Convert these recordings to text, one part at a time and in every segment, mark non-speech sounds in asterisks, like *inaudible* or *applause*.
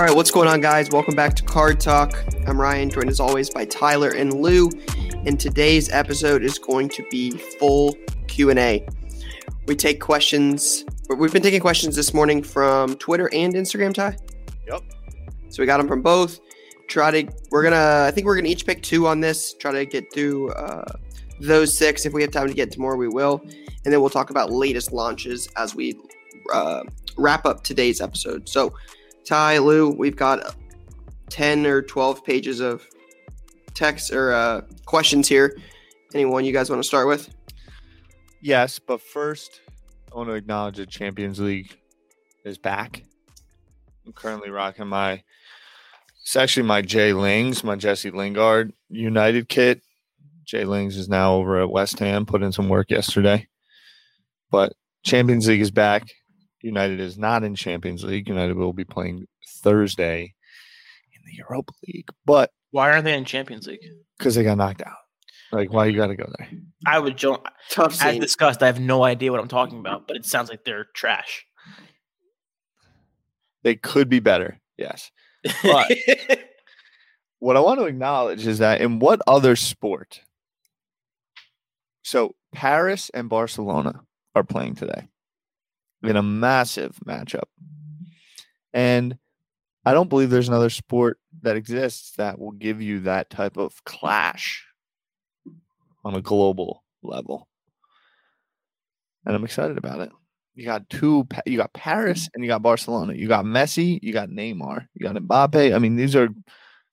All right, what's going on, guys? Welcome back to Card Talk. I'm Ryan, joined as always by Tyler and Lou. And today's episode is going to be full Q&A. We take questions. We've been taking questions this morning from Twitter and Instagram, Ty. Yep. So we got them from both. Try to. We're gonna. I think we're gonna each pick two on this. Try to get through uh, those six. If we have time to get to more, we will. And then we'll talk about latest launches as we uh, wrap up today's episode. So, Ty, Lou, we've got ten or twelve pages of text or uh, questions here. Anyone you guys want to start with? Yes, but first, I want to acknowledge that Champions League is back. I'm currently rocking my. It's actually my Jay Lings, my Jesse Lingard United kit. Jay Lings is now over at West Ham, put in some work yesterday. But Champions League is back. United is not in Champions League. United will be playing Thursday in the Europa League, but Why aren't they in Champions League? because they got knocked out. Like, why you got to go there? I would join. Tough As discussed, I have no idea what I'm talking about, but it sounds like they're trash. They could be better. Yes. But- *laughs* what I want to acknowledge is that in what other sport? So Paris and Barcelona are playing today in a massive matchup. And I don't believe there's another sport that exists that will give you that type of clash on a global level. And I'm excited about it. You got two. You got Paris and you got Barcelona. You got Messi. You got Neymar. You got Mbappe. I mean, these are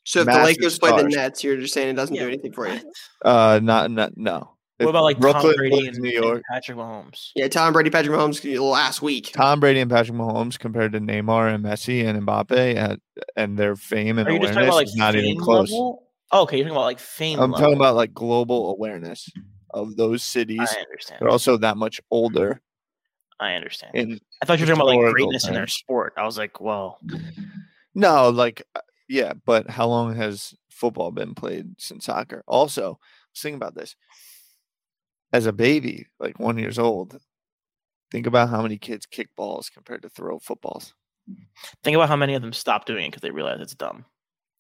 so if the massive Lakers play the. Nets, you're just saying it doesn't do anything for you. uh not not no. What about like Brooklyn Tom Brady plays and, New and York? Patrick Mahomes? Yeah, Tom Brady, Patrick Mahomes last week. Tom Brady and Patrick Mahomes compared to Neymar and Messi and Mbappe at, and their fame and Are you just awareness talking about like is not even close. level? Oh, okay, you're talking about like fame. I'm level. talking about like global awareness of those cities. I understand. They're also that much older. I understand. And I thought you were talking about like historical greatness in their sport. I was like, well, no, like uh, yeah, but how long has football been played since soccer? Also, I was thinking about this. As a baby, like one years old, think about how many kids kick balls compared to throw footballs. think about how many of them stop doing it because they realize it's dumb.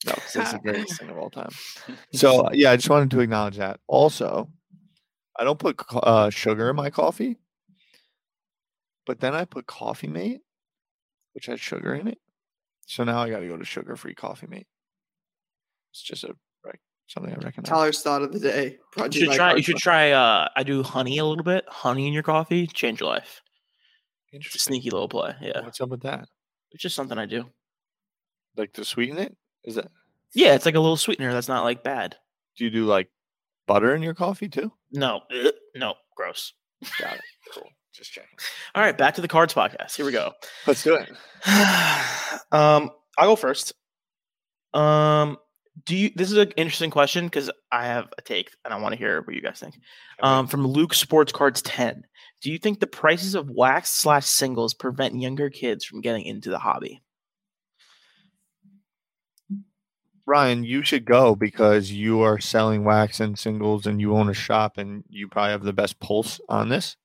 No, 'cause that's the greatest thing of all time. *laughs* So uh, yeah, I just wanted to acknowledge that. Also, I don't put uh, sugar in my coffee, but then I put Coffee Mate, which has sugar in it. So now I got to go to sugar-free Coffee Mate. It's just a like something I recognize. Tyler's thought of the day. Brought You should try. You should try. Uh, I do honey a little bit. Honey in your coffee, change your life. Interesting. sneaky little play. Yeah, What's up with that? it's just something I do. Like to sweeten it? Is that? Yeah, it's like a little sweetener that's not like bad. Do you do like butter in your coffee too? No, no, gross. Got it. Cool. Just checking. All right, back to the cards podcast. Here we go. Let's do it. *sighs* um, I'll go first. Um, do you? This is an interesting question because I have a take and I want to hear what you guys think. Um, from Luke Sports Cards Ten. Do you think the prices of wax slash singles prevent younger kids from getting into the hobby? Ryan, you should go because you are selling wax and singles and you own a shop and you probably have the best pulse on this.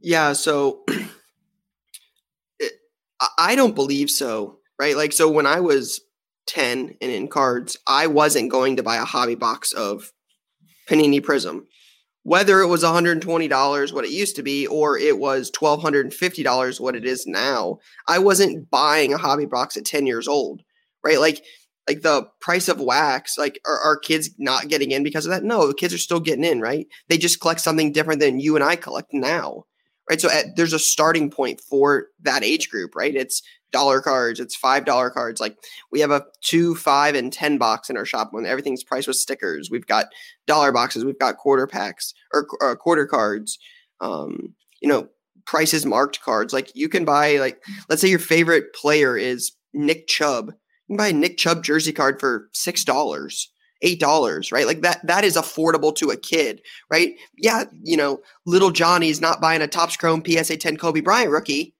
Yeah, so *clears throat* it, I- I don't believe so, right? Like, so when I was 10 and in cards, I wasn't going to buy a hobby box of Panini Prism. Whether it was $120, what it used to be, or it was $1,250, what it is now, I wasn't buying a hobby box at 10 years old, right? Like, like the price of wax, like are, are kids not getting in because of that? No, the kids are still getting in, right? They just collect something different than you and I collect now right? So at, there's a starting point for that age group, right? It's dollar cards, it's five dollar cards. Like we have a two, five, and ten box in our shop when everything's priced with stickers. We've got dollar boxes, we've got quarter packs or, or quarter cards. Um, you know, prices marked cards. Like you can buy like let's say your favorite player is Nick Chubb. You can buy a Nick Chubb jersey card for six dollars, eight dollars, right? Like that that is affordable to a kid, right? Yeah, you know, little Johnny's not buying a Topps Chrome PSA 10 Kobe Bryant rookie,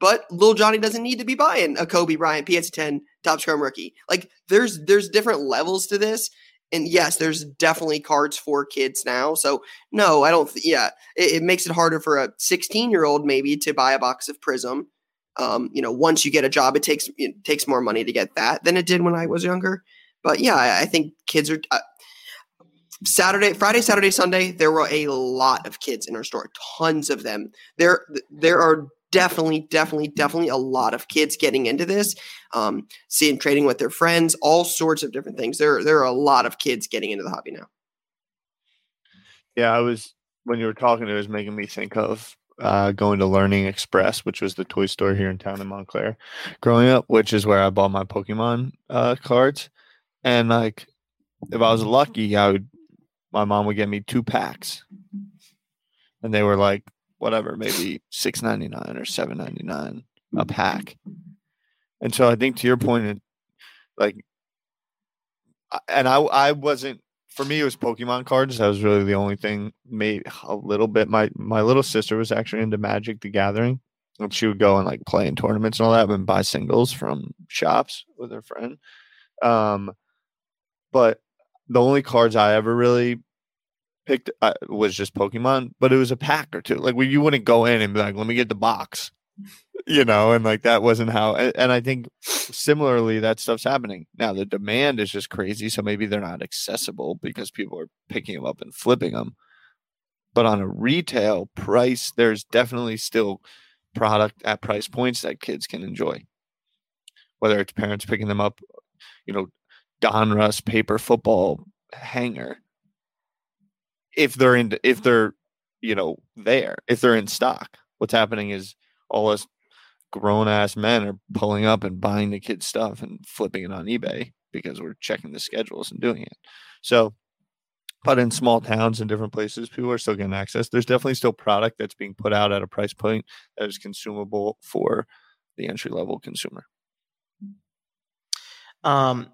but little Johnny doesn't need to be buying a Kobe Bryant PSA 10 Topps Chrome rookie. Like there's there's different levels to this. And yes, there's definitely cards for kids now. So no, I don't. Th- yeah, it, it makes it harder for a 16 year old maybe to buy a box of Prism. Um, you know, once you get a job, it takes it takes more money to get that than it did when I was younger. But yeah, I, I think kids are. Uh, Saturday, Friday, Saturday, Sunday, there were a lot of kids in our store, tons of them. There, there are definitely, definitely, definitely a lot of kids getting into this, um, seeing trading with their friends, all sorts of different things. There, there are a lot of kids getting into the hobby now. Yeah, I was when you were talking, it was making me think of uh, going to Learning Express, which was the toy store here in town in Montclair, growing up, which is where I bought my Pokemon uh, cards. And like, if I was lucky, I would my mom would get me two packs, and they were like whatever, maybe six ninety nine or seven ninety nine a pack. And so I think to your point, it, like, and I I wasn't for me it was Pokemon cards. That was really the only thing. Maybe a little bit. My my little sister was actually into Magic the Gathering. And she would go and like play in tournaments and all that and buy singles from shops with her friend. Um, but the only cards I ever really picked uh, was just Pokemon, but it was a pack or two. Like you wouldn't go in and be like, "Let me get the box," *laughs* you know, and like that wasn't how. And I think similarly, that stuff's happening now. The demand is just crazy, so maybe they're not accessible because people are picking them up and flipping them. But on a retail price, there's definitely still product at price points that kids can enjoy. Whether it's parents picking them up, you know, Donruss paper football hanger if they're in if they're you know there if they're in stock. What's happening is all us grown ass men are pulling up and buying the kids stuff and flipping it on ebay because we're checking the schedules and doing it. So but in small towns and different places people are still getting access. There's definitely still product that's being put out at a price point that is consumable for the entry level consumer. Um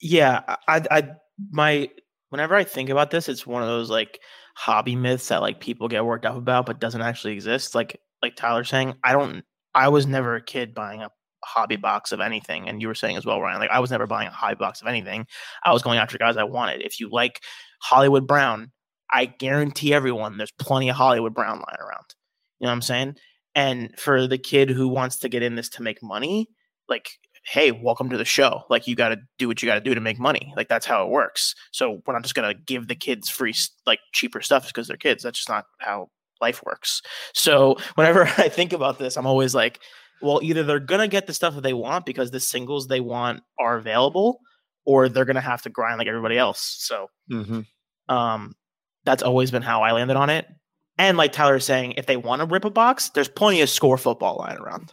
yeah i i my whenever I think about this, it's one of those like hobby myths that like people get worked up about, but doesn't actually exist. Like like Tyler saying, I don't. I was never a kid buying a hobby box of anything, and you were saying as well, Ryan. Like I was never buying a hobby box of anything. I was going after guys I wanted. If you like Hollywood Brown, I guarantee everyone there's plenty of Hollywood Brown lying around. You know what I'm saying? And for the kid who wants to get in this to make money, like hey, welcome to the show. Like you got to do what you got to do to make money. Like that's how it works. So we're not just gonna give the kids free like cheaper stuff because they're kids. That's just not how life works. So whenever *laughs* I think about this, I'm always like, well, either they're gonna get the stuff that they want because the singles they want are available, or they're gonna have to grind like everybody else. So, mm-hmm. um, that's always been how I landed on it. And like Tyler is saying, if they want to rip a box, there's plenty of score football lying around.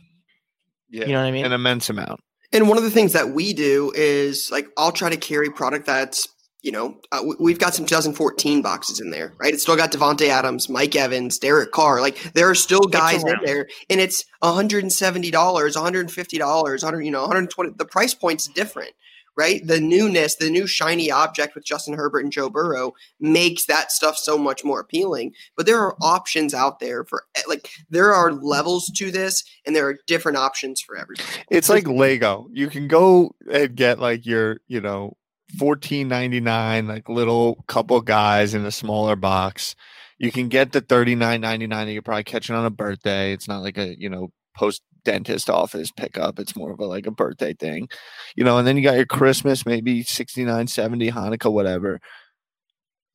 Yeah, you know what I mean? An immense amount. And one of the things that we do is like I'll try to carry product that's you know uh, we've got some 2014 boxes in there, right? It's still got Davante Adams, Mike Evans, Derek Carr. Like there are still guys in there, and it's 170 dollars, 150 dollars, 100 you know 120. The price point's different right? The newness, the new shiny object with Justin Herbert and Joe Burrow makes that stuff so much more appealing. But there are options out there for like there are levels to this and there are different options for everybody. It's like Lego. You can go and get like your, you know, 14.99 like little couple guys in a smaller box. You can get the 39.99 that you're probably catching on a birthday. It's not like a, you know, post dentist office pickup. It's more of a like a birthday thing, you know. And then you got your Christmas, maybe 69, 70, Hanukkah, whatever.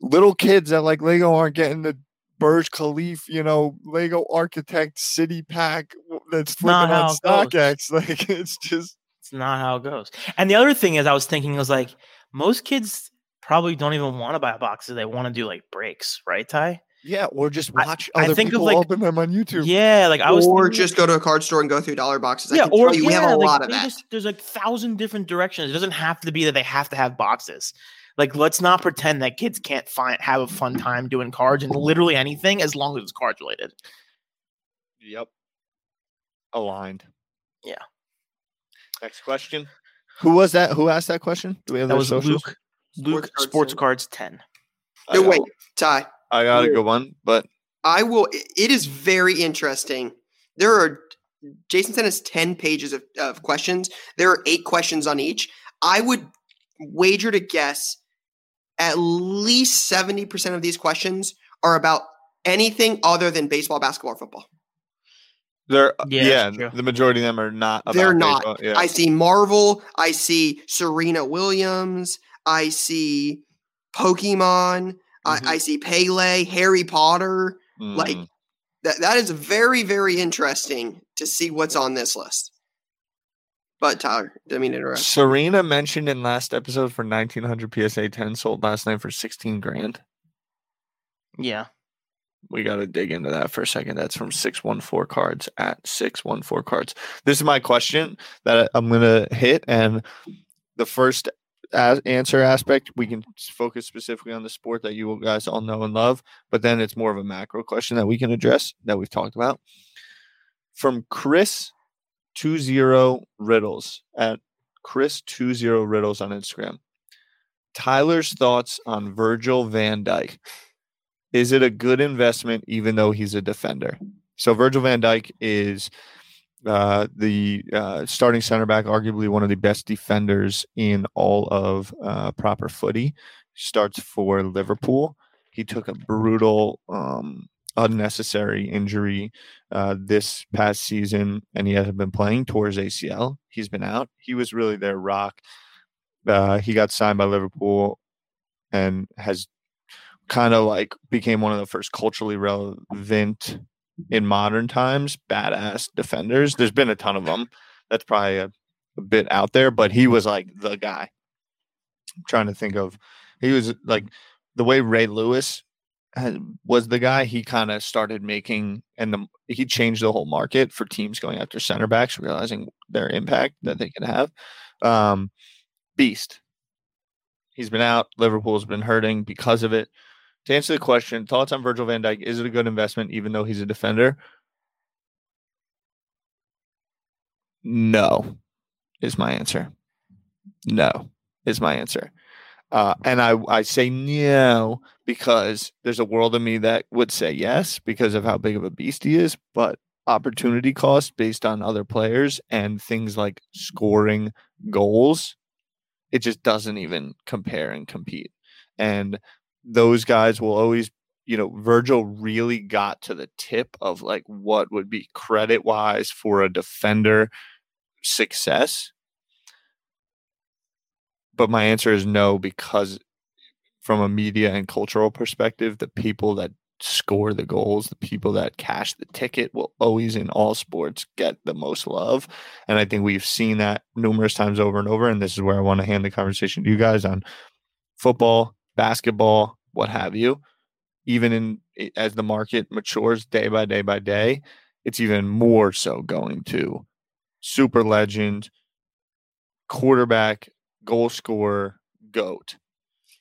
Little kids that like Lego aren't getting the Burj Khalif, you know, Lego Architect City Pack that's flipping on StockX. *laughs* Like it's just it's not how it goes. And the other thing is, I was thinking was like most kids probably don't even want to buy boxes; they want to do like breaks, right, Ty? Yeah, or just watch I, other I think people of like, open them on YouTube. Yeah, like I was, or just go to a card store and go through dollar boxes. I yeah, or you, yeah, we have a like, lot of that. Just, there's like thousand different directions. It doesn't have to be that they have to have boxes. Like, let's not pretend that kids can't find have a fun time doing cards and literally anything as long as it's cards related. Yep, aligned. Yeah. Next question. Who was that? Who asked that question? Do we have That their was socials? Luke. Luke Cards Sports 10. Cards 10. No, oh. wait, Ty. I got a good one, but I will. It is very interesting. There are Jason sent us ten pages of, of questions. There are eight questions on each. I would wager to guess at least seventy percent of these questions are about anything other than baseball, basketball, or football. they're Yeah, yeah, the majority of them are not. About They're not. Yeah. I see Marvel. I see Serena Williams. I see Pokemon. Mhm. I, I see Pele, Harry Potter. like, Mm. That that is very very interesting to see what's on this list. But Tyler, didn't mean to interrupt. Serena mentioned in last episode for 1900 PSA 10 sold last night for 16 grand. Yeah. We got to dig into that for a second. That's from 614 cards at 614 cards. This is my question that I'm going to hit. And the first a- answer aspect, we can focus specifically on the sport that you guys all know and love. But then it's more of a macro question that we can address that we've talked about. From Chris 20 Riddles at Chris 20 Riddles on Instagram. Tyler's thoughts on Virgil van Dijk. Is it a good investment even though he's a defender? So Virgil van Dijk is uh, the uh, starting center back, arguably one of the best defenders in all of uh, proper footy. Starts for Liverpool. He took a brutal, um, unnecessary injury uh, this past season, and he hasn't been playing towards ACL. He's been out. He was really their rock. Uh, he got signed by Liverpool and has kind of like became one of the first culturally relevant in modern times badass defenders. There's been a ton of them. That's probably a, a bit out there, but he was like the guy. I'm trying to think of he was like the way Ray Lewis was the guy. He kind of started making and the he changed the whole market for teams going after center backs, realizing their impact that they can have. Um, beast. He's been out. Liverpool's been hurting because of it. To answer the question, thoughts on Virgil van Dijk? Is it a good investment even though he's a defender? No, is my answer. No, is my answer. Uh, and I, I say no because there's a world of me that would say yes because of how big of a beast he is, but opportunity cost based on other players and things like scoring goals, it just doesn't even compare and compete. And those guys will always, you know, Virgil really got to the tip of like what would be credit wise for a defender success. But my answer is no, because from a media and cultural perspective, the people that score the goals, the people that cash the ticket will always in all sports get the most love. And I think we've seen that numerous times over and over. And this is where I want to hand the conversation to you guys on football, basketball, what have you. Even in as the market matures day by day by day, it's even more so going to super legend, quarterback, goal scorer, goat,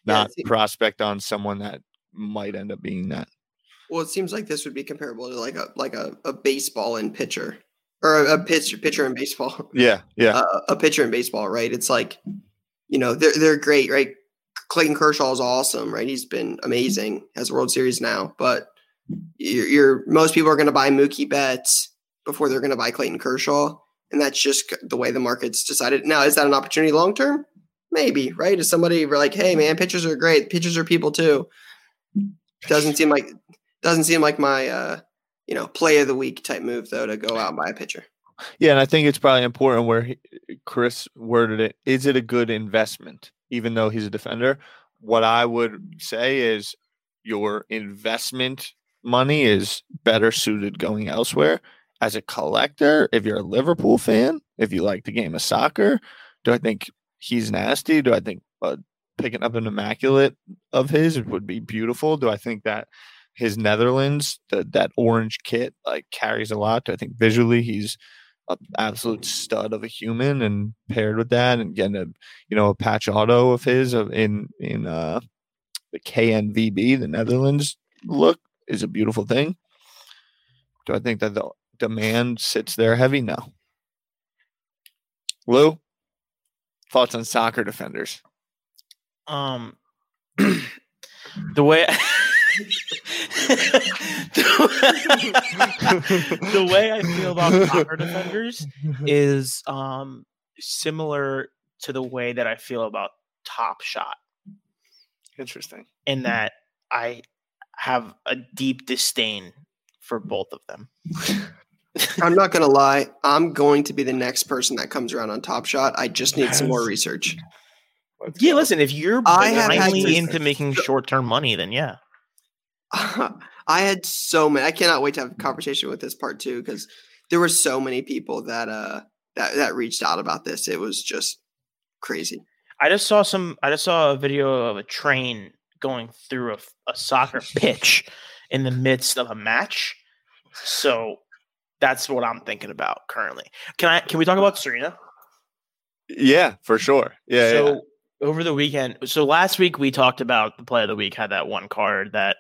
not seems- prospect on someone that might end up being that. Well, it seems like this would be comparable to like a like a, a baseball and pitcher, or a, a pitcher pitcher in baseball. Yeah, yeah, uh, a pitcher in baseball, right? It's like, you know, they're they're great, right? Clayton Kershaw is awesome, right? He's been amazing, has a World Series now, but you're, you're most people are going to buy Mookie Betts before they're going to buy Clayton Kershaw, and that's just the way the market's decided. Now, is that an opportunity long term? Maybe, right? Is somebody like, hey, man, pitchers are great, pitchers are people too. Doesn't seem like doesn't seem like my uh, you know play of the week type move though to go out and buy a pitcher. yeah. And I think it's probably important where he, Chris worded it. Is it a good investment, even though he's a defender? What I would say is your investment money is better suited going elsewhere. As a collector, if you're a Liverpool fan, if you like the game of soccer, do I think he's nasty? Do I think uh, picking up an immaculate of his would be beautiful? Do I think that his Netherlands, the, that orange kit, like carries a lot? Do I think visually he's absolute stud of a human, and paired with that, and getting a you know a patch auto of his in in uh, the KNVB, the Netherlands look is a beautiful thing. Do I think that the demand sits there heavy? No. Lou, Thoughts on soccer defenders? Um, *clears throat* the way *laughs* the way I feel about soccer defenders is um similar to the way that I feel about Top Shot Interesting. in that I have a deep disdain for both of them. I'm not gonna lie. I'm going to be the next person that comes around on Top Shot. I just need some more research. Let's Yeah, go. listen, if you're I blindly into making short term money, then yeah. *laughs* I had so many. I cannot wait to have a conversation with this part too because there were so many people that uh that that reached out about this. It was just crazy. I just saw some. I just saw a video of a train going through a, a soccer *laughs* pitch in the midst of a match. So that's what I'm thinking about currently. Can I? Can we talk about Serena? Yeah, for sure. Yeah. so yeah. over the weekend, so last week we talked about the play of the week had that one card that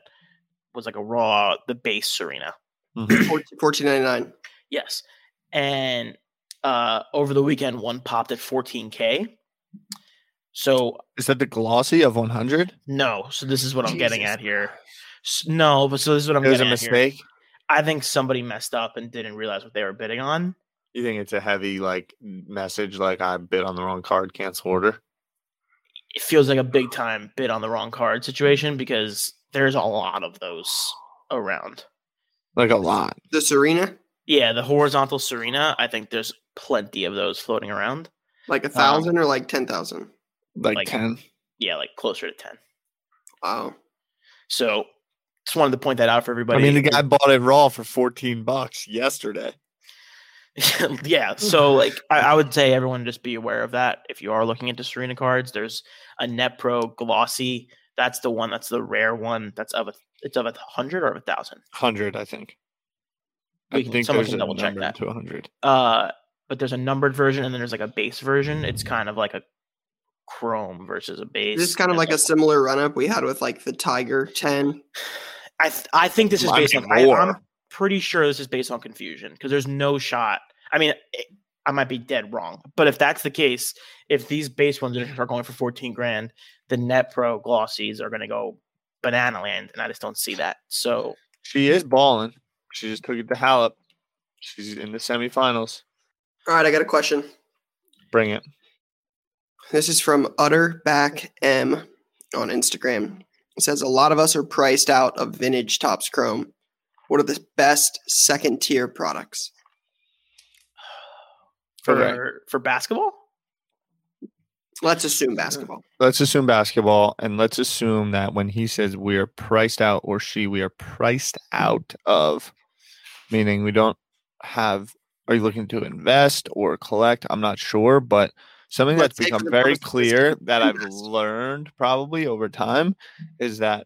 was like a raw, the base Serena. Mhm. *clears throat* Fourteen *clears throat* ninety nine. Yes. And uh over the weekend, one popped at 14K. So Is that the glossy of 100? no, so this is what I'm getting at here. S- No, but so this is what I'm It was a getting at here. mistake. I think somebody messed up and didn't realize what they were bidding on. You think it's a heavy like message, like I bid on the wrong card, cancel order? It feels like a big time bid on the wrong card situation because there's a lot of those around. Like a lot. The Serena, Yeah, the horizontal Serena, I think there's plenty of those floating around. like a Um, thousand or like ten thousand. Like, Like- 10. Yeah, like closer to 10. Wow. So just wanted to point that out for everybody. I mean, the guy bought it raw for 14 bucks yesterday. *laughs* yeah. So like I, I would say everyone just be aware of that. If you are looking into Serena cards, there's a Net Pro Glossy. That's the one. That's the rare one. That's of a. It's of a hundred or of a thousand. 100, I think. We I can- think someone there's can a double check that. to 100. Uh, but there's a numbered version, and then there's like a base version. It's kind of like a chrome versus a base. This is kind of like a similar run up we had with like the Tiger ten. I th- I think this is Might based on. I, i'm pretty sure this is based on confusion because there's no shot. I mean, it, I might be dead wrong, but if that's the case, if these base ones are going for 14 grand, the Net Pro glossies are going to go banana land, and I just don't see that. So She is balling. She just took it to Halep. She's in the semifinals. All right, I got a question. Bring it. This is from Utterback M on Instagram. It says a lot of us are priced out of vintage Topps Chrome. What are the best second tier products? For Okay. for basketball, Let's assume basketball. Let's assume basketball, and let's assume that when he says we are priced out, or she, we are priced out of, meaning we don't have. Are you looking to invest or collect? I'm not sure, but something Let's that's become very purpose of this, clear that I've learned probably over time is that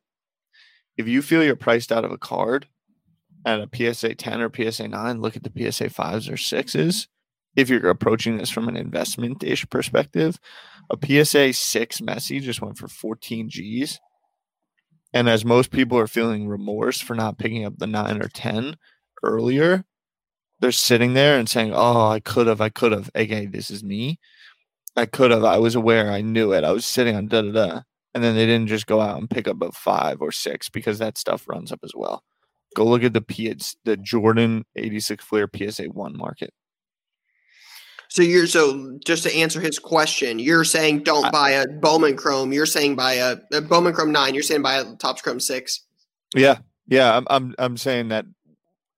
if you feel you're priced out of a card at a PSA 10 or PSA 9, look at the PSA 5s or 6s. If you're approaching this from an investment ish perspective, a PSA 6 Messi just went for 14 G's. And as most people are feeling remorse for not picking up the 9 or 10 earlier, they're sitting there and saying, Oh, I could have, I could have. AKA, this is me. I could have, I was aware, I knew it. I was sitting on da da da. And then they didn't just go out and pick up a five or six because that stuff runs up as well. Go look at the P- the Jordan 86 Fleer PSA 1 market. So you're so just to answer his question, you're saying don't I- buy a Bowman Chrome. You're saying buy a, a Bowman Chrome nine. You're saying buy a Topps Chrome six. Yeah, yeah, I'm I'm I'm saying that,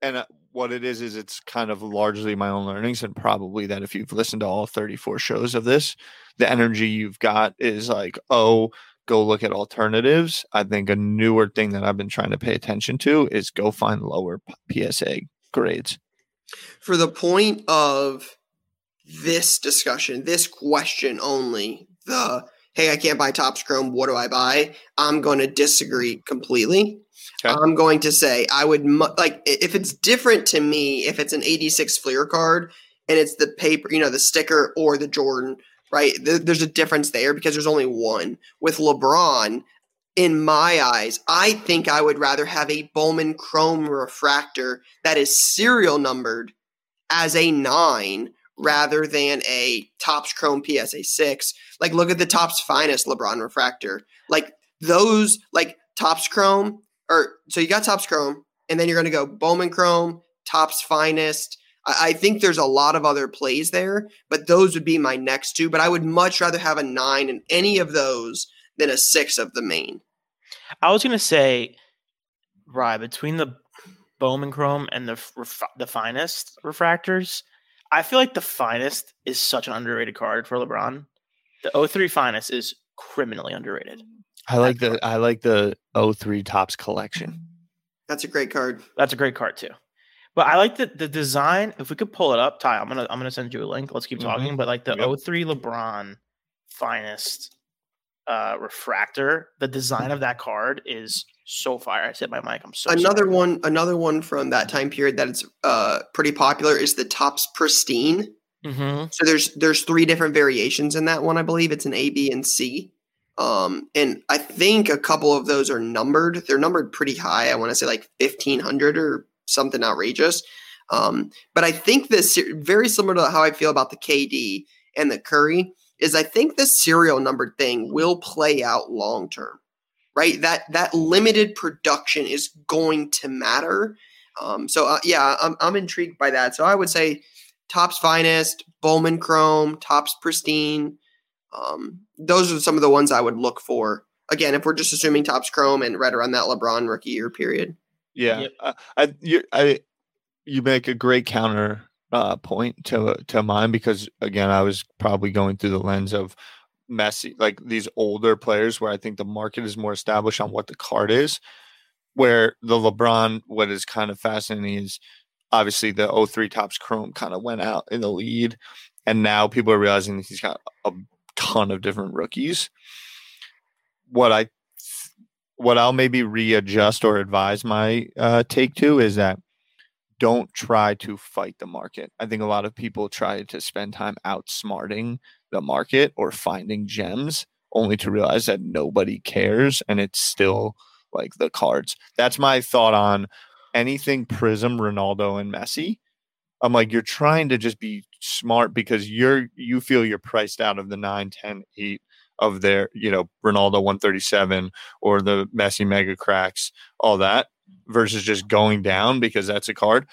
and uh, what it is is it's kind of largely my own learnings, and probably that if you've listened to all 34 shows of this, the energy you've got is like, oh, go look at alternatives. I think a newer thing that I've been trying to pay attention to is go find lower PSA grades. For the point of this discussion, this question only, the hey, I can't buy Topps Chrome. What do I buy? I'm going to disagree completely. Okay. I'm going to say I would mu- like if it's different to me if it's an 86 Fleer card and it's the paper, you know, the sticker or the Jordan, right? Th- there's a difference there because there's only one. With LeBron, in my eyes, I think I would rather have a Bowman Chrome refractor that is serial numbered as a nine rather than a Topps Chrome PSA 6. Like, look at the Topps Finest LeBron refractor. Like, those, like Topps Chrome, or so you got Topps Chrome, and then you're going to go Bowman Chrome, Topps Finest. I, I think there's a lot of other plays there, but those would be my next two. But I would much rather have a nine in any of those than a six of the main. I was gonna say, right between the Bowman Chrome and the the finest refractors, I feel like the finest is such an underrated card for LeBron. The 03 finest is criminally underrated. I like the I like the 03 Topps collection. That's a great card. That's a great card too. But I like the the design. If we could pull it up, Ty, I'm gonna I'm gonna send you a link. Let's keep Mhm. talking. But like the Yep. 03 LeBron finest uh refractor, the design of that card is so far. I said my mic. I'm so another sorry. one, another one from that time period that is uh, pretty popular is the Topps Pristine. Mhm. So there's there's three different variations in that one. I believe it's an A, B, and C. Um, and I think a couple of those are numbered. They're numbered pretty high. I want to say like fifteen hundred or something outrageous. Um, but I think this very similar to how I feel about the KD and the Curry is I think the serial numbered thing will play out long term, right? That that limited production is going to matter. Um, so uh, yeah, I'm I'm intrigued by that. So I would say Topps Finest, Bowman Chrome, Topps Pristine. Um, those are some of the ones I would look for. Again, if we're just assuming Topps Chrome and right around that LeBron rookie year period. Yeah, Yep. I, I you I you make a great counter uh, point to to mine because again, I was probably going through the lens of Messi, like these older players, where I think the market is more established on what the card is. Where the LeBron, what is kind of fascinating is obviously the 03 Topps Chrome kind of went out in the lead, and now people are realizing that he's got a ton of different rookies. What I what I'll maybe readjust or advise my uh, take to is that don't try to fight the market. I think a lot of people try to spend time outsmarting the market or finding gems only to realize that nobody cares and it's still like the cards. That's my thought on anything Prism, Ronaldo, and Messi. I'm like, you're trying to just be smart because you're you feel you're priced out of the 9, 10, 8 of their, you know, Ronaldo 137 or the Messi mega cracks, all that, versus just going down because that's a card.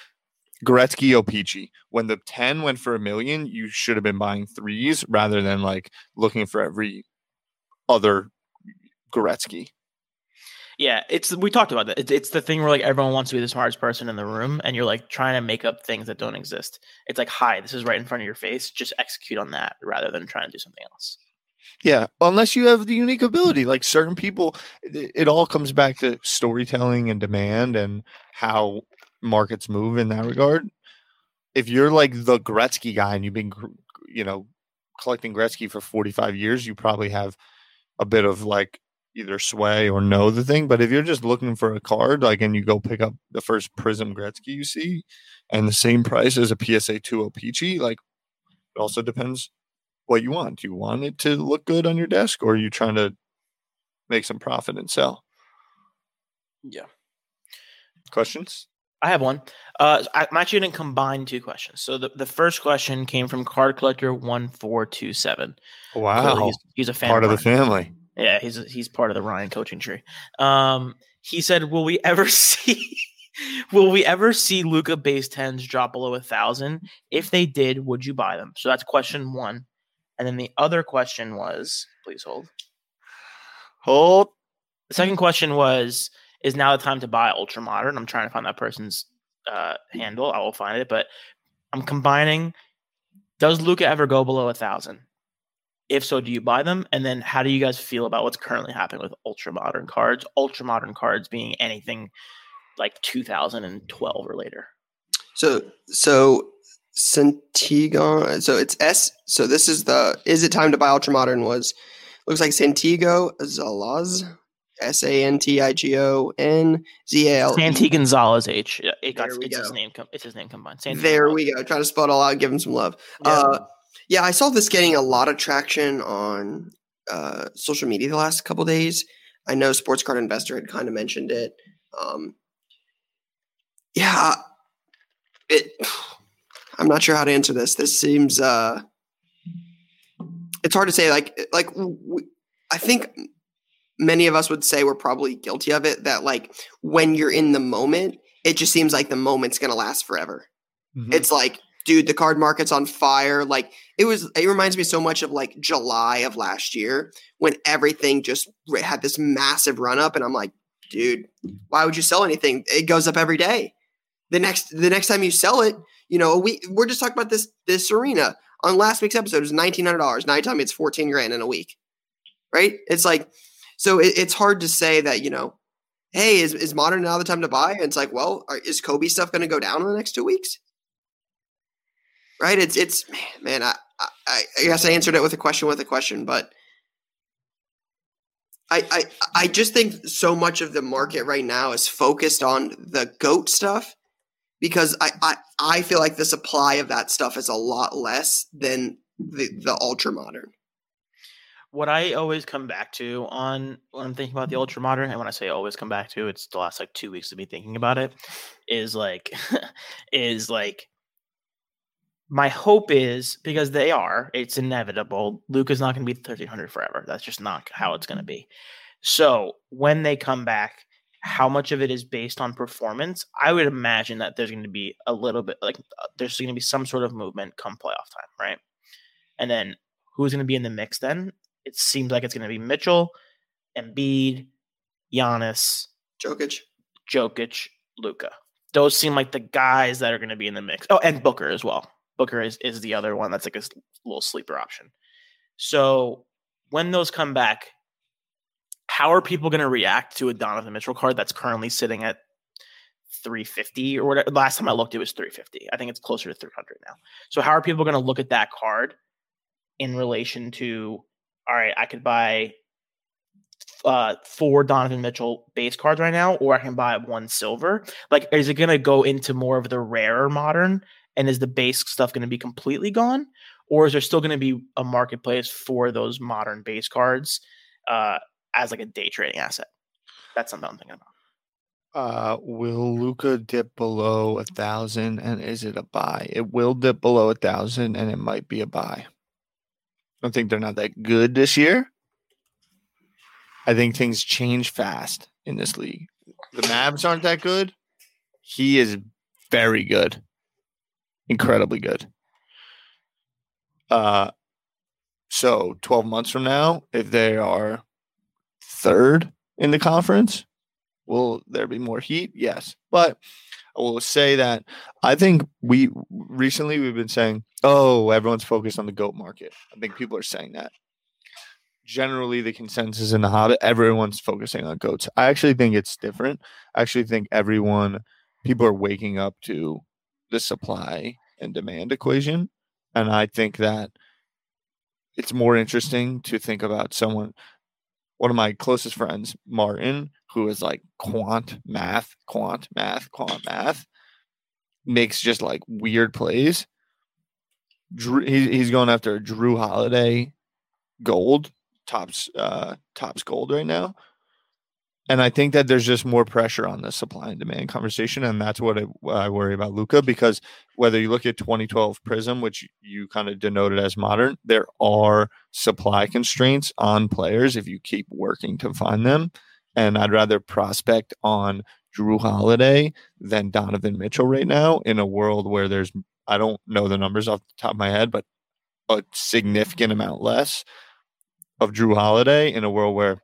Gretzky O-Pee-Chee. When the 10 went for a million, you should have been buying threes rather than like looking for every other Gretzky. Yeah, it's we talked about that. It's, it's the thing where like everyone wants to be the smartest person in the room, and you're like trying to make up things that don't exist. It's like, hi, this is right in front of your face. Just execute on that rather than trying to do something else. Yeah, unless you have the unique ability. Like certain people, it, it all comes back to storytelling and demand and how markets move in that regard. If you're like the Gretzky guy and you've been, you know, collecting Gretzky for 45 years, you probably have a bit of like either sway or know the thing. But if you're just looking for a card, like, and you go pick up the first Prism Gretzky you see, and the same price as a PSA 2 Peachy, like, it also depends what you want. Do you want it to look good on your desk, or are you trying to make some profit and sell? Yeah. Questions? I have one. Uh, I- I'm actually going to combine two questions. So the, the first question came from Card Collector one four two seven. Wow, he's, he's a fan part of the family. Yeah, he's he's part of the Ryan coaching tree. Um, he said, "Will we ever *laughs* see? will we ever see Luka base tens drop below a thousand? If they did, would you buy them?" So that's question one. And then the other question was, please hold. Hold. The second question was, "Is now the time to buy ultra modern?" I'm trying to find that person's uh, handle. I will find it, but I'm combining. Does Luka ever go below a thousand? If so, do you buy them? And then how do you guys feel about what's currently happening with ultra modern cards? Ultra modern cards being anything like 2012 or later. So so Santiago. So it's S. So this is the. Is it time to buy ultra modern? Was looks like Santiago Zalaz. S A N T I G O N Z A L. Santi Gonzalez H. Yeah, It got, it's his name. com- It's his name combined. Santi There Gonzalez. we go. Try to spell it all out. Give him some love. Yeah. Uh, yeah, I saw this getting a lot of traction on uh, social media the last couple days. I know Sports Card Investor had kind of mentioned it. Um, yeah, it. I'm not sure how to answer this. This seems uh it's hard to say like like I think many of us would say we're probably guilty of it that like when you're in the moment, it just seems like the moment's going to last forever. Mhm. It's like dude, the card market's on fire. Like it was it reminds me so much of like July of last year when everything just had this massive run up and I'm like, dude, why would you sell anything? It goes up every day. The next the next time you sell it, you know, we we're just talking about this this Serena on last week's episode it was nineteen hundred dollars. Now you tell me it's fourteen grand in a week, right? It's like so it, it's hard to say that you know, hey, is is modern now the time to buy? And it's like, well, are, is Kobe stuff going to go down in the next two weeks? Right? It's it's man, I, I I guess I answered it with a question with a question, but I, I I just think so much of the market right now is focused on the goat stuff because I, I I feel like the supply of that stuff is a lot less than the the ultra modern. What I always come back to on when I'm thinking about the ultra modern, and when I say always come back to, it's the last like two weeks of me thinking about it, is like *laughs* is like my hope is because they are, it's inevitable. Luke is not going to be 1300 forever. That's just not how it's going to be. So when they come back, how much of it is based on performance? I would imagine that there's going to be a little bit like uh, there's going to be some sort of movement come playoff time, right? And then who's going to be in the mix then? It seems like it's going to be Mitchell, Embiid, Giannis, Jokic. Jokic, Luka. Those seem like the guys that are going to be in the mix. Oh, and Booker as well. Booker is, is the other one that's like a little sleeper option. So when those come back, how are people going to react to a Donovan Mitchell card that's currently sitting at 350 or whatever? Last time I looked, it was 350. I think it's closer to 300 now. So how are people going to look at that card in relation to, all right, I could buy uh, four Donovan Mitchell base cards right now, or I can buy one silver. Like, is it going to go into more of the rarer modern? And is the base stuff going to be completely gone? Or is there still going to be a marketplace for those modern base cards uh, as like a day trading asset? That's something I'm thinking about. Uh, will Luka dip below a thousand, and is it a buy? It will dip below a thousand, and it might be a buy. I think they're not that good this year. I think things change fast in this league. The Mavs aren't that good. He is very good, incredibly good. Uh, so twelve months from now, if they are third in the conference, Will there be more heat? Yes. But I will say that I think we recently we've been saying, oh, everyone's focused on the goat market. I think people are saying that. Generally, the consensus in the Hobbit, everyone's focusing on goats. I actually think it's different. I actually think everyone, people are waking up to the supply and demand equation. And I think that it's more interesting to think about someone one of my closest friends, Martin, who is like quant math, quant math, quant math, makes just like weird plays. Jrue, he, he's going after Jrue Holiday gold, Topps uh Topps gold right now. And I think that there's just more pressure on the supply and demand conversation, and that's what I, I worry about Luka. Because whether you look at 2012 Prism, which you kind of denoted as modern, there are supply constraints on players if you keep working to find them. And I'd rather prospect on Jrue Holiday than Donovan Mitchell right now in a world where there's I don't know the numbers off the top of my head, but a significant amount less of Jrue Holiday in a world where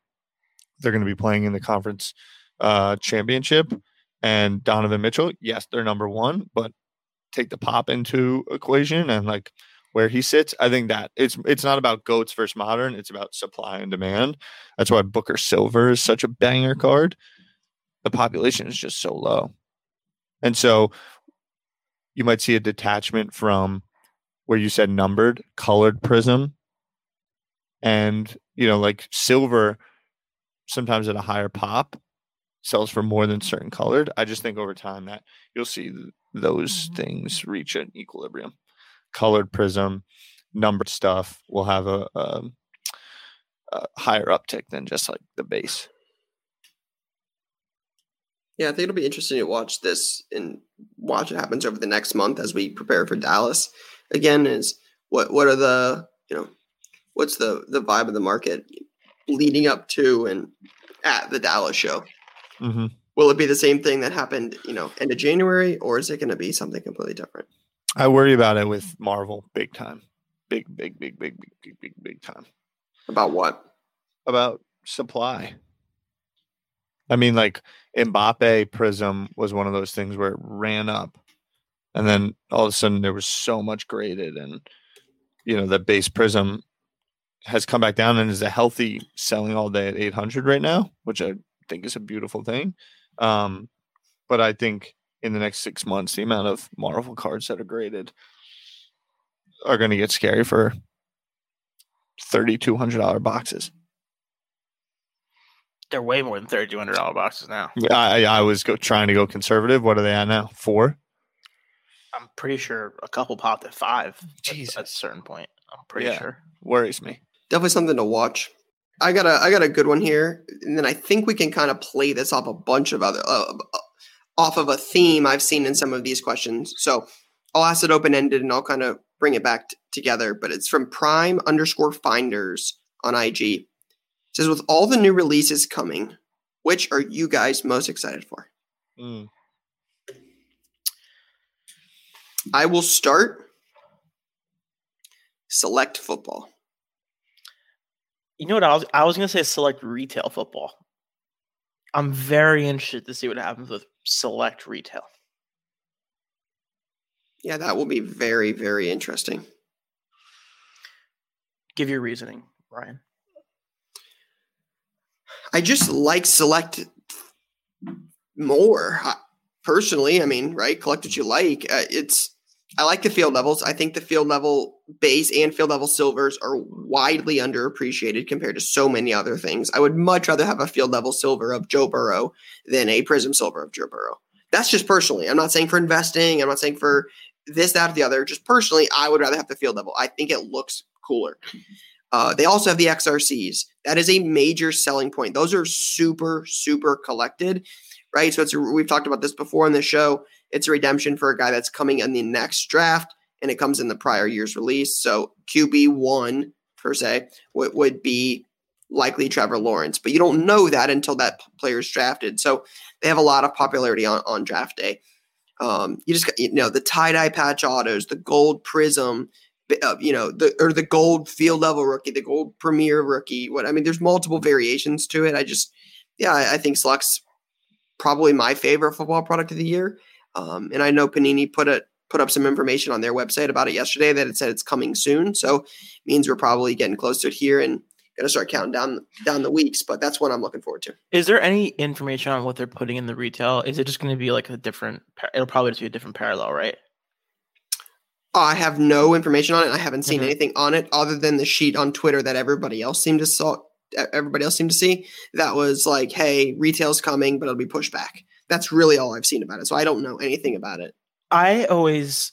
they're going to be playing in the conference uh, championship. And Donovan Mitchell, yes, they're number one, but take the pop into equation and like where he sits, I think that it's it's not about goats versus modern. It's about supply and demand. That's why Booker Silver is such a banger card. The population is just so low, and so you might see a detachment from where you said numbered, colored prism, and you know like silver sometimes at a higher pop sells for more than certain colored. I just think over time that you'll see th- those mm-hmm. things reach an equilibrium. Colored prism, numbered stuff will have a, a, a higher uptick than just like the base. Yeah, I think it'll be interesting to watch this and watch what happens over the next month as we prepare for Dallas. Again, is what what are the you know what's the the vibe of the market leading up to and at the Dallas show? Mm-hmm. Will it be the same thing that happened, you know, end of January, or is it going to be something completely different? I worry about it with Marvel big time. Big, big, big, big, big, big, big, big time. About what? About supply. I mean, like Mbappe Prism was one of those things where it ran up, and then all of a sudden there was so much graded, and you know the base Prism has come back down and is a healthy selling all day at 800 right now, which I think is a beautiful thing. Um, but I think in the next six months, the amount of Marvel cards that are graded are going to get scary for $3,200 boxes. They're way more than thirty two hundred dollar boxes now. I, I was go, trying to go conservative. What are they at now? Four? I'm pretty sure a couple popped at five. at- Jesus. At a certain point, I'm pretty Yeah. sure. Worries me. Definitely something to watch. I got a I got a good one here, and then I think we can kind of play this off a bunch of other uh, uh, off of a theme I've seen in some of these questions. So I'll ask it open ended, and I'll kind of bring it back t- together. But it's from Prime underscore Finders on IG. It says with all the new releases coming, which are you guys most excited for? Mm. I will start. Select football. You know what? I was I was gonna say select retail football. I'm very interested to see what happens with select retail. Yeah, that will be very very interesting. Give your reasoning, Ryan. I just like select more personally. I mean, right? Collect what you like. Uh, it's I like the field levels. I think the field level base and field level silvers are widely underappreciated compared to so many other things. I would much rather have a field level silver of Joe Burrow than a prism silver of Joe Burrow. That's just personally. I'm not saying for investing. I'm not saying for this, that, or the other. Just personally, I would rather have the field level. I think it looks cooler. Uh, they also have the XRCs. That is a major selling point. Those are super, super collected, right? So it's we've talked about this before on the show. It's a redemption for a guy that's coming in the next draft, and it comes in the prior year's release. So QB one per se would, would be likely Trevor Lawrence, but you don't know that until that player's drafted. So they have a lot of popularity on, on draft day. Um, you just you know the tie dye patch autos, the gold prism, uh, you know the or the gold field level rookie, the gold premier rookie. What I mean, there's multiple variations to it. I just yeah, I, I think Select's probably my favorite football product of the year. Um, and I know Panini put it put up some information on their website about it yesterday that it said it's coming soon. So means we're probably getting close to it here and gonna start counting down down the weeks. But that's what I'm looking forward to. Is there any information on what they're putting in the retail? Is it just going to be like a different? It'll probably just be a different parallel, right? I have no information on it. I haven't seen Mhm. anything on it other than the sheet on Twitter that everybody else seemed to saw. Everybody else seemed to see that was like, "Hey, retail's coming, but it'll be pushed back." That's really all I've seen about it. So I don't know anything about it. I always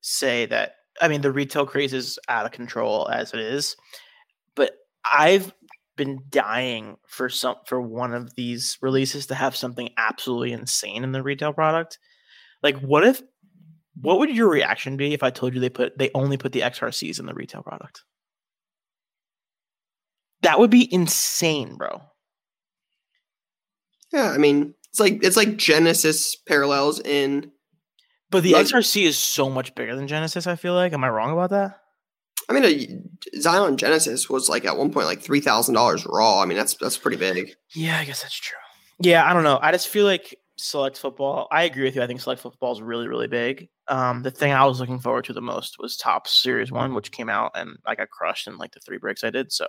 say that I mean the retail craze is out of control as it is, but I've been dying for some for one of these releases to have something absolutely insane in the retail product. Like what if what would your reaction be if I told you they put they only put the XRCs in the retail product? That would be insane, bro. Yeah, I mean, it's like it's like Genesis parallels in. But the Like- XRC is so much bigger than Genesis, I feel like. Am I wrong about that? I mean, a Zion Genesis was like at one point like three thousand dollars raw. I mean, that's that's pretty big. Yeah, I guess that's true. Yeah, I don't know. I just feel like select football. I agree with you. I think select football is really, really big. Um, the thing I was looking forward to the most was Topps Series One, which came out and I got crushed in like the three breaks I did. So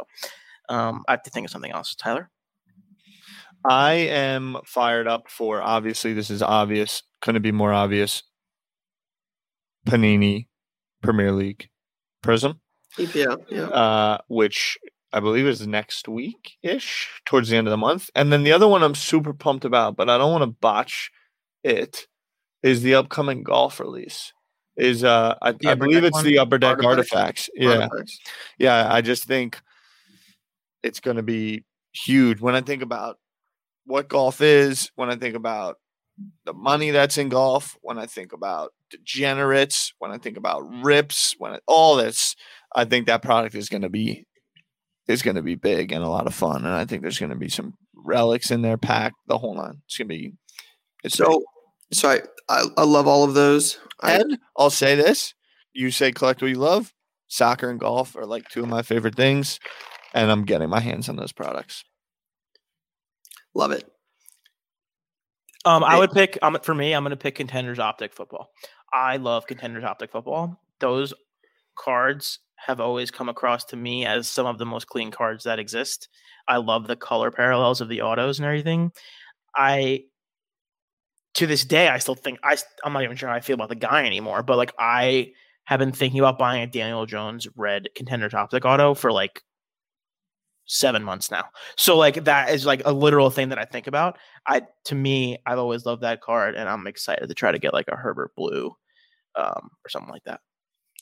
um, I have to think of something else. Tyler, I am fired up for obviously this is obvious. Couldn't be more obvious. Panini Premier League Prism, EPL, yeah. uh, which I believe is next week ish, towards the end of the month. And then the other one I'm super pumped about, but I don't want to botch it, is the upcoming golf release. Is uh I, I believe it's one? the upper deck Artifacts? artifacts. Yeah. Artifacts. yeah, I just think it's going to be huge. When I think about what golf is, when I think about the money that's in golf, when I think about degenerates, when I think about rips, when I, all this, I think that product is going to be is going to be big and a lot of fun. And I think there's going to be some relics in there packed the whole line. It's going to be it's So, big. so I, I, I love all of those. And I'll say this: you say collect what you love. Soccer and golf are like two of my favorite things, and I'm getting my hands on those products. love it. Um, I would pick. Um, for me, I'm going to pick Contenders Optic Football. I love Contenders Optic Football. Those cards have always come across to me as some of the most clean cards that exist. I love the color parallels of the autos and everything. I, to this day, I still think I. I'm not even sure how I feel about the guy anymore. But like, I have been thinking about buying a Daniel Jones red Contenders Optic auto for like seven months now. So like that is like a literal thing that I think about. I to me, I've always loved that card, and I'm excited to try to get like a Herbert Blue, um, or something like that.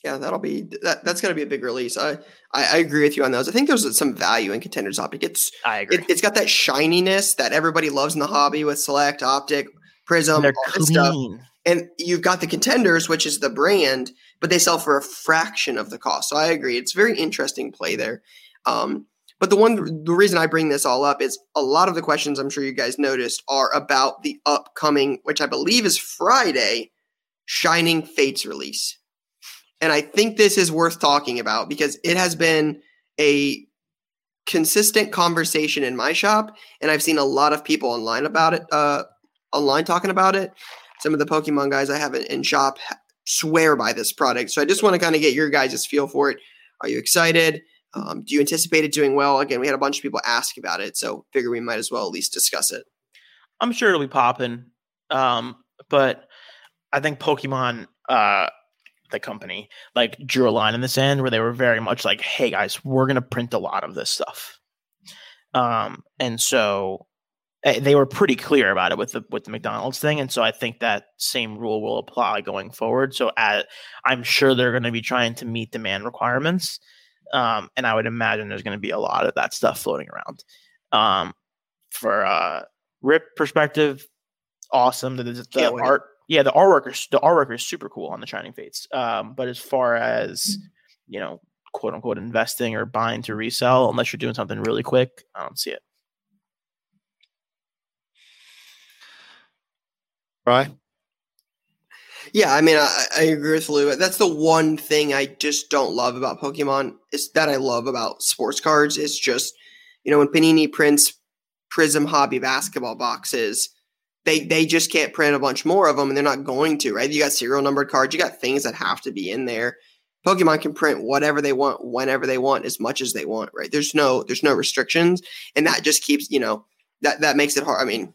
Yeah, that'll be that. That's going to be a big release. I, I I agree with you on those. I think there's some value in Contenders Optic. It's I agree. it, it's got that shininess that everybody loves in the hobby with Select, Optic, Prism, And they're all this stuff. clean. And you've got the Contenders, which is the brand, but they sell for a fraction of the cost. So I agree. It's very interesting play there. Um, but the one the reason I bring this all up is a lot of the questions I'm sure you guys noticed are about the upcoming, which I believe is Friday, Shining Fates release. And I think this is worth talking about because it has been a consistent conversation in my shop, and I've seen a lot of people online about it, uh, online talking about it. Some of the Pokemon guys I have in, shop swear by this product. So I just want to kind of get your guys' feel for it. Are you excited? Um, do you anticipate it doing well? Again, we had a bunch of people ask about it, so figure we might as well at least discuss it. I'm sure it'll be popping. Um, but I think Pokemon, uh, the company, like drew a line in the sand where they were very much like, "Hey guys, we're gonna print a lot of this stuff." Um, and so eh, they were pretty clear about it with the with the McDonald's thing, and so I think that same rule will apply going forward. So at, I'm sure they're going to be trying to meet demand requirements, um, and I would imagine there's going to be a lot of that stuff floating around. Um, for uh, rip perspective, awesome. The, the, the art, yeah, the artwork is the artwork is super cool on the Shining Fates. Um, but as far as you know, quote unquote, investing or buying to resell, unless you're doing something really quick, I don't see it. Right? Yeah, I mean, I, I agree with Lou. That's the one thing I just don't love about Pokemon. Is that I love about sports cards is just, you know, when Panini prints Prism Hobby basketball boxes, they they just can't print a bunch more of them, and they're not going to. Right? You got serial numbered cards. You got things that have to be in there. Pokemon can print whatever they want, whenever they want, as much as they want. Right? There's no there's no restrictions, and that just keeps you know that that makes it hard. I mean,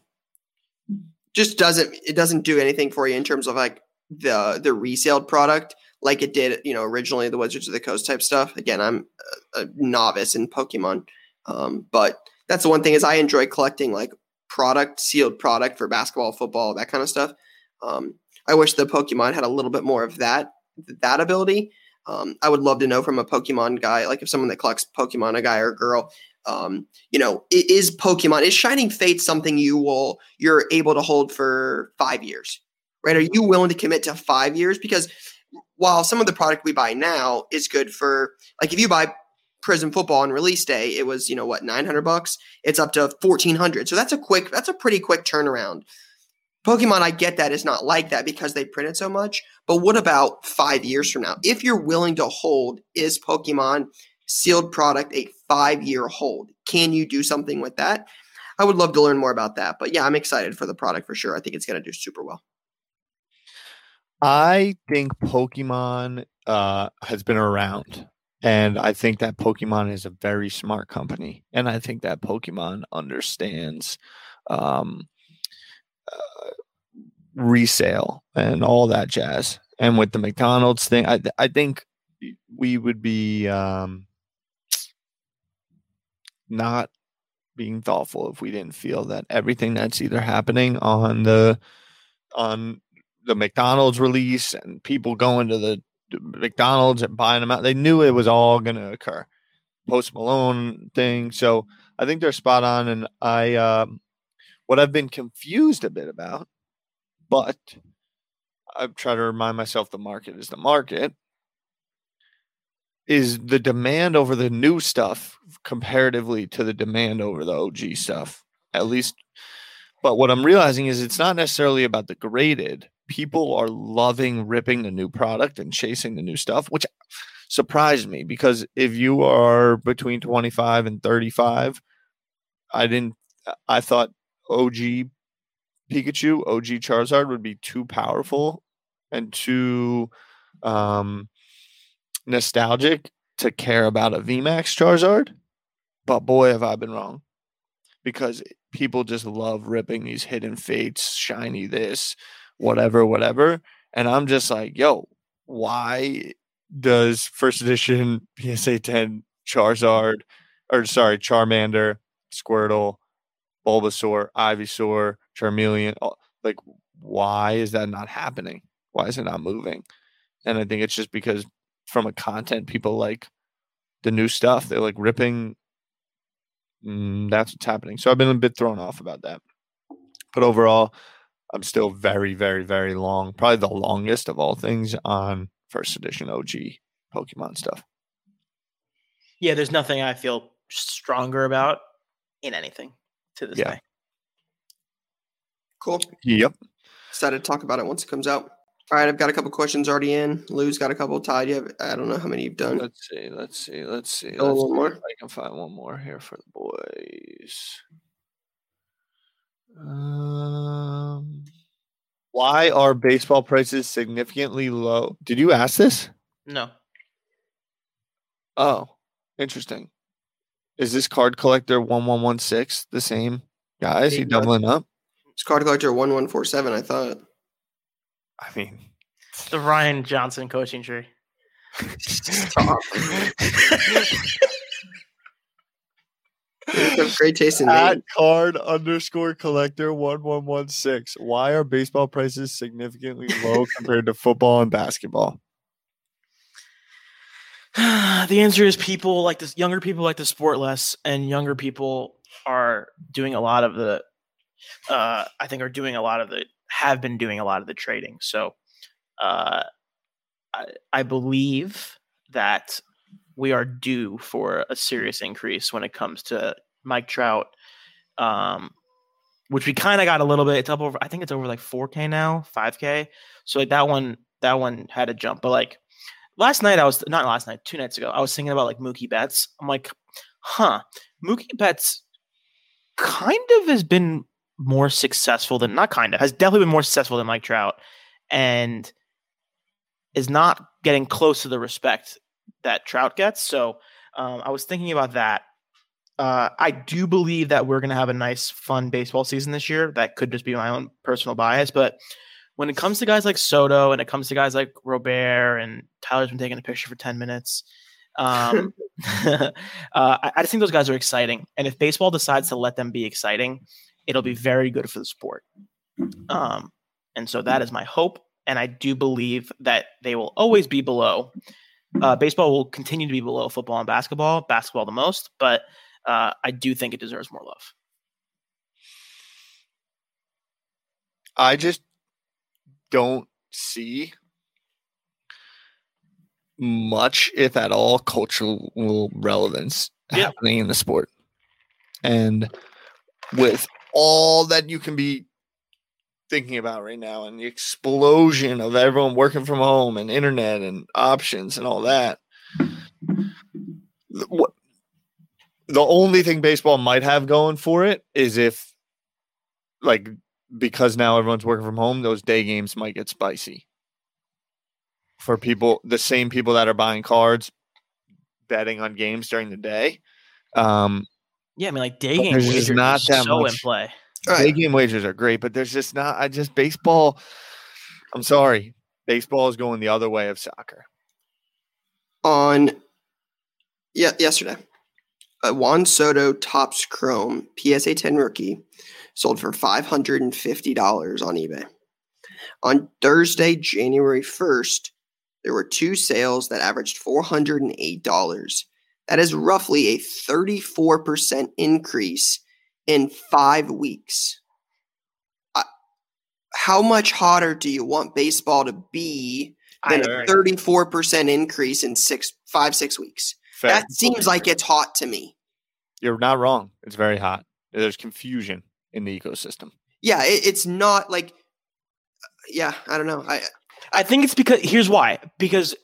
just doesn't it doesn't do anything for you in terms of like the the resale product like it did you know originally the Wizards of the Coast type stuff. Again, I'm a, novice in Pokemon, um, but that's the one thing is I enjoy collecting like product sealed product for basketball, football, that kind of stuff. Um, I wish the Pokemon had a little bit more of that that ability. Um, I would love to know from a Pokemon guy, like if someone that collects Pokemon, a guy or a girl, um, you know, is Pokemon is Shining Fate something you will you're able to hold for five years, right? Are you willing to commit to five years? Because while some of the product we buy now is good for, like, if you buy Prism Football on release day, it was you know what nine hundred bucks. It's up to fourteen hundred, so that's a quick, that's a pretty quick turnaround. Pokemon, I get that is not like that because they printed so much. But what about five years from now? If you're willing to hold, is Pokemon sealed product a five year hold? Can you do something with that? I would love to learn more about that. But yeah, I'm excited for the product for sure. I think it's going to do super well. I think Pokemon uh, has been around, and I think that Pokemon is a very smart company, and I think that Pokemon understands um, uh, resale and all that jazz. And with the McDonald's thing, I I think we would be um, not being thoughtful if we didn't feel that everything that's either happening on the on the McDonald's release and people going to the the McDonald's and buying them out. They knew it was all going to occur. Post Malone thing. So I think they're spot on. And I, um, what I've been confused a bit about but I try to remind myself the market is the market. Is the demand over the new stuff comparatively to the demand over the OG stuff? At least, but what I'm realizing is it's not necessarily about the graded. People are loving ripping the new product and chasing the new stuff, which surprised me because if you are between 25 and 35, I didn't, I thought OG Pikachu, OG Charizard would be too powerful and too um, nostalgic to care about a VMAX Charizard. But boy, have I been wrong because people just love ripping these hidden fates, shiny this, whatever, whatever. And I'm just like, yo, why does first edition PSA 10 Charizard, or sorry, Charmander, Squirtle, Bulbasaur, Ivysaur, Charmeleon, like, why is that not happening? Why is it not moving? And I think it's just because from a content, people like the new stuff. They're like ripping. Mm, that's what's happening. So I've been a bit thrown off about that. But overall, I'm still very, very, very long. Probably the longest of all things on first edition OG Pokemon stuff. Yeah, there's nothing I feel stronger about in anything to this Yeah. day. Cool. Yep. Excited to talk about it once it comes out. All right, I've got a couple questions already in. Lou's got a couple. Todd, you have I don't know how many you've done. Let's see. Let's see. Let's see. A Let's little see more. I can find one more here for the boys. Um, why are baseball prices significantly low? Did you ask this? No. Oh, interesting. Is this card collector one one one six the same guy? Is he He doubling up? It's card collector one one four seven. I thought. I mean, it's The Ryan Johnson coaching tree. *laughs* Stop. *laughs* You have great taste in at names. card underscore collector one one one six. Why are baseball prices significantly low *laughs* compared to football and basketball? *sighs* the answer is people like this younger people like the sport less and younger people are doing a lot of the uh i think are doing a lot of the have been doing a lot of the trading so uh i, I believe that we are due for a serious increase when it comes to mike trout um which we kind of got a little bit. It's up over i think it's over like 4k now 5k so like that one that one had a jump. But like last night I was not last night, two nights ago, I was thinking about like Mookie Betts. I'm like, huh, Mookie Betts kind of has been more successful than not kind of has definitely been more successful than Mike Trout, and is not getting close to the respect that Trout gets. So um, I was thinking about that. Uh, I do believe that we're going to have a nice, fun baseball season this year. That could just be my own personal bias, but when it comes to guys like Soto and it comes to guys like Robert and Tyler's been taking a picture for 10 minutes. Um, *laughs* *laughs* uh, I, I just think those guys are exciting. And if baseball decides to let them be exciting, it'll be very good for the sport. Um, and so that is my hope. And I do believe that they will always be below. Uh, baseball will continue to be below football and basketball, basketball the most, but uh, I do think it deserves more love. I just don't see much, if at all, cultural relevance Yeah. happening in the sport. And with all that you can be thinking about right now and the explosion of everyone working from home and internet and options and all that, the- what the only thing baseball might have going for it is if like because now everyone's working from home, those day games might get spicy for people, the same people that are buying cards, betting on games during the day. Um, Yeah, I mean, like day But game there's just not that so in play. All day game wagers are great, but there's just not. I just baseball. I'm sorry, baseball is going the other way of soccer. On yeah, yesterday, a Juan Soto Topps Chrome PSA 10 rookie sold for $550 on eBay. On Thursday, January 1st, there were two sales that averaged $408. That is roughly a 34% increase in five weeks. How much hotter do you want baseball to be than a thirty-four percent increase in six, five, six weeks? Fair. That seems like it's hot to me. You're not wrong. It's very hot. There's confusion in the ecosystem. Yeah, it, it's not like. Yeah, I don't know. I I think it's because here's why. Because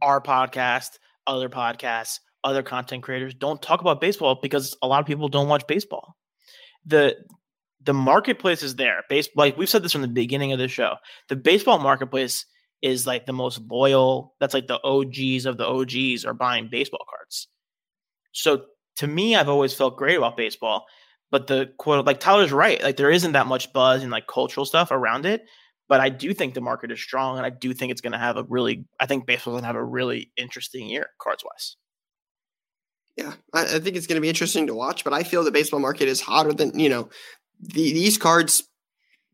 our podcast, other podcasts, other content creators don't talk about baseball because a lot of people don't watch baseball. The the marketplace is there. Base like we've said this from the beginning of the show. The baseball marketplace is like the most loyal. That's like the OGs of the OGs are buying baseball cards. So to me, I've always felt great about baseball. But the quote like Tyler's right. Like there isn't that much buzz and like cultural stuff around it but I do think the market is strong, and I do think it's going to have a really. I think baseball's going to have a really interesting year, cards wise. Yeah, I, I think it's going to be interesting to watch. But I feel the baseball market is hotter than you know. The, these cards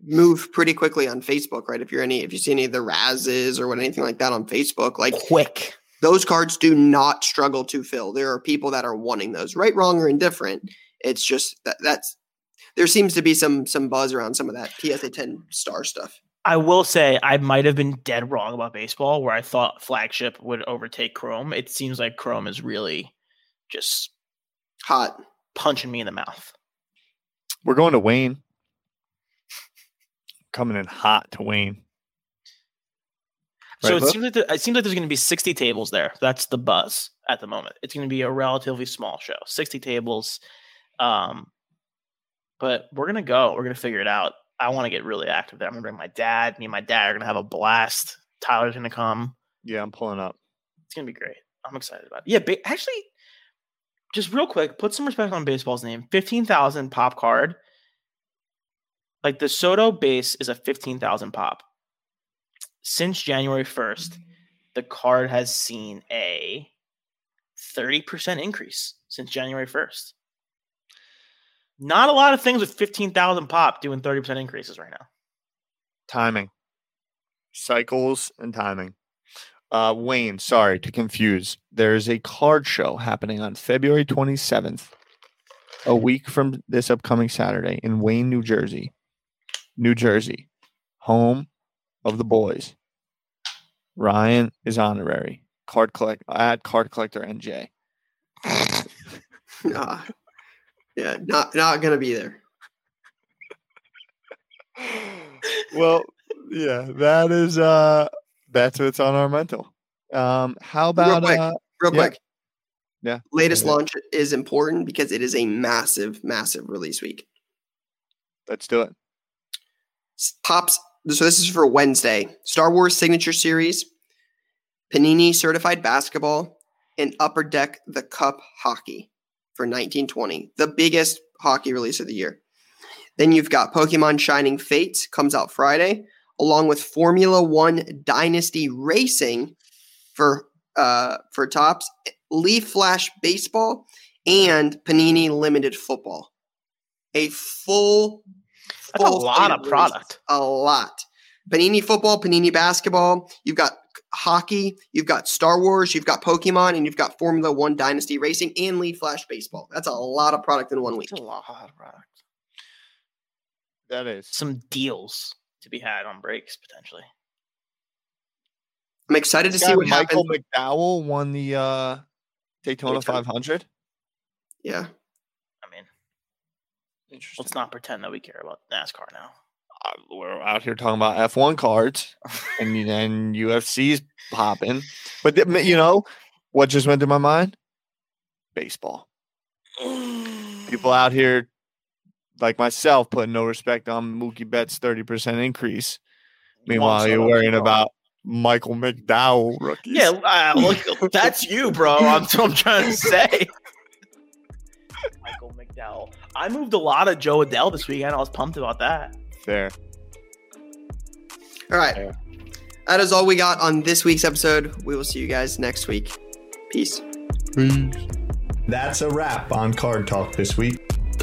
move pretty quickly on Facebook, right? If you're any, if you see any of the Razes or what anything like that on Facebook, like Quick, those cards do not struggle to fill. There are people that are wanting those, right, wrong, or indifferent. It's just that that's there seems to be some some buzz around some of that PSA 10 star stuff. I will say I might have been dead wrong about baseball, where I thought flagship would overtake Chrome. It seems like Chrome is really just Hot. punching me in the mouth. We're going to Wayne. Coming in hot to Wayne. So it Bo? seems like the, it seems like there's going to be 60 tables there. That's the buzz at the moment. It's going to be a relatively small show, 60 tables. Um, but we're gonna go. We're gonna figure it out. I want to get really active there. I'm gonna bring my dad. Me and my dad are gonna have a blast. Tyler's gonna come. Yeah, I'm pulling up. It's gonna be great. I'm excited about it. Yeah, ba- actually, just real quick, put some respect on baseball's name. Fifteen thousand pop card. Like the Soto base is a fifteen thousand pop. Since January first, the card has seen a thirty percent increase since January first. Not a lot of things with fifteen thousand pop doing thirty percent increases right now. Timing. Cycles and timing. Uh, Wayne, sorry to confuse. There's a card show happening on February 27th, a week from this upcoming Saturday in Wayne, New Jersey. New Jersey, home of the boys. Ryan is honorary. Card collect at card collector NJ. *laughs* Ah, yeah, not not gonna be there. *laughs* well, yeah, that is uh that's what's on our mental. Um how about real quick. uh Real Yeah. quick. Yeah. Latest Okay. launch is important because it is a massive, massive release week. let's do it. S- Pops. So this is for Wednesday. Star Wars Signature Series, Panini Certified Basketball, and Upper Deck the Cup Hockey for 1920. The biggest hockey release of the year. Then you've got Pokemon Shining Fates comes out Friday, along with Formula One Dynasty Racing for uh, for Topps, Leaf Flash Baseball, and Panini Limited Football. A full, That's a lot of product. A lot. Panini football, Panini basketball. You've got hockey. You've got Star Wars. You've got Pokemon, and you've got Formula One Dynasty Racing and Leaf Flash Baseball. That's a lot of product in one week. It's a lot of product. That is. Some deals to be had on breaks potentially. I'm excited to see guy what Michael happens. McDowell won the uh Daytona Daytona. 500. Yeah, I mean, Interesting. let's not pretend that we care about NASCAR now. Uh, we're out here talking about F1 cards and and UFC's popping. But th- you know what just went through my mind? Baseball. People out here like myself putting no respect on Mookie Betts' 30% increase. Meanwhile, you're worrying about Michael McDowell rookies. Yeah, uh, look, that's you, bro. *laughs* That's what I'm trying to say. Michael McDowell. I moved a lot of Jo Adell this weekend. I was pumped about that. fair. All right. Yeah. That is all we got on this week's episode. We will see you guys next week. Peace. Peace. That's a wrap on Card Talk this week.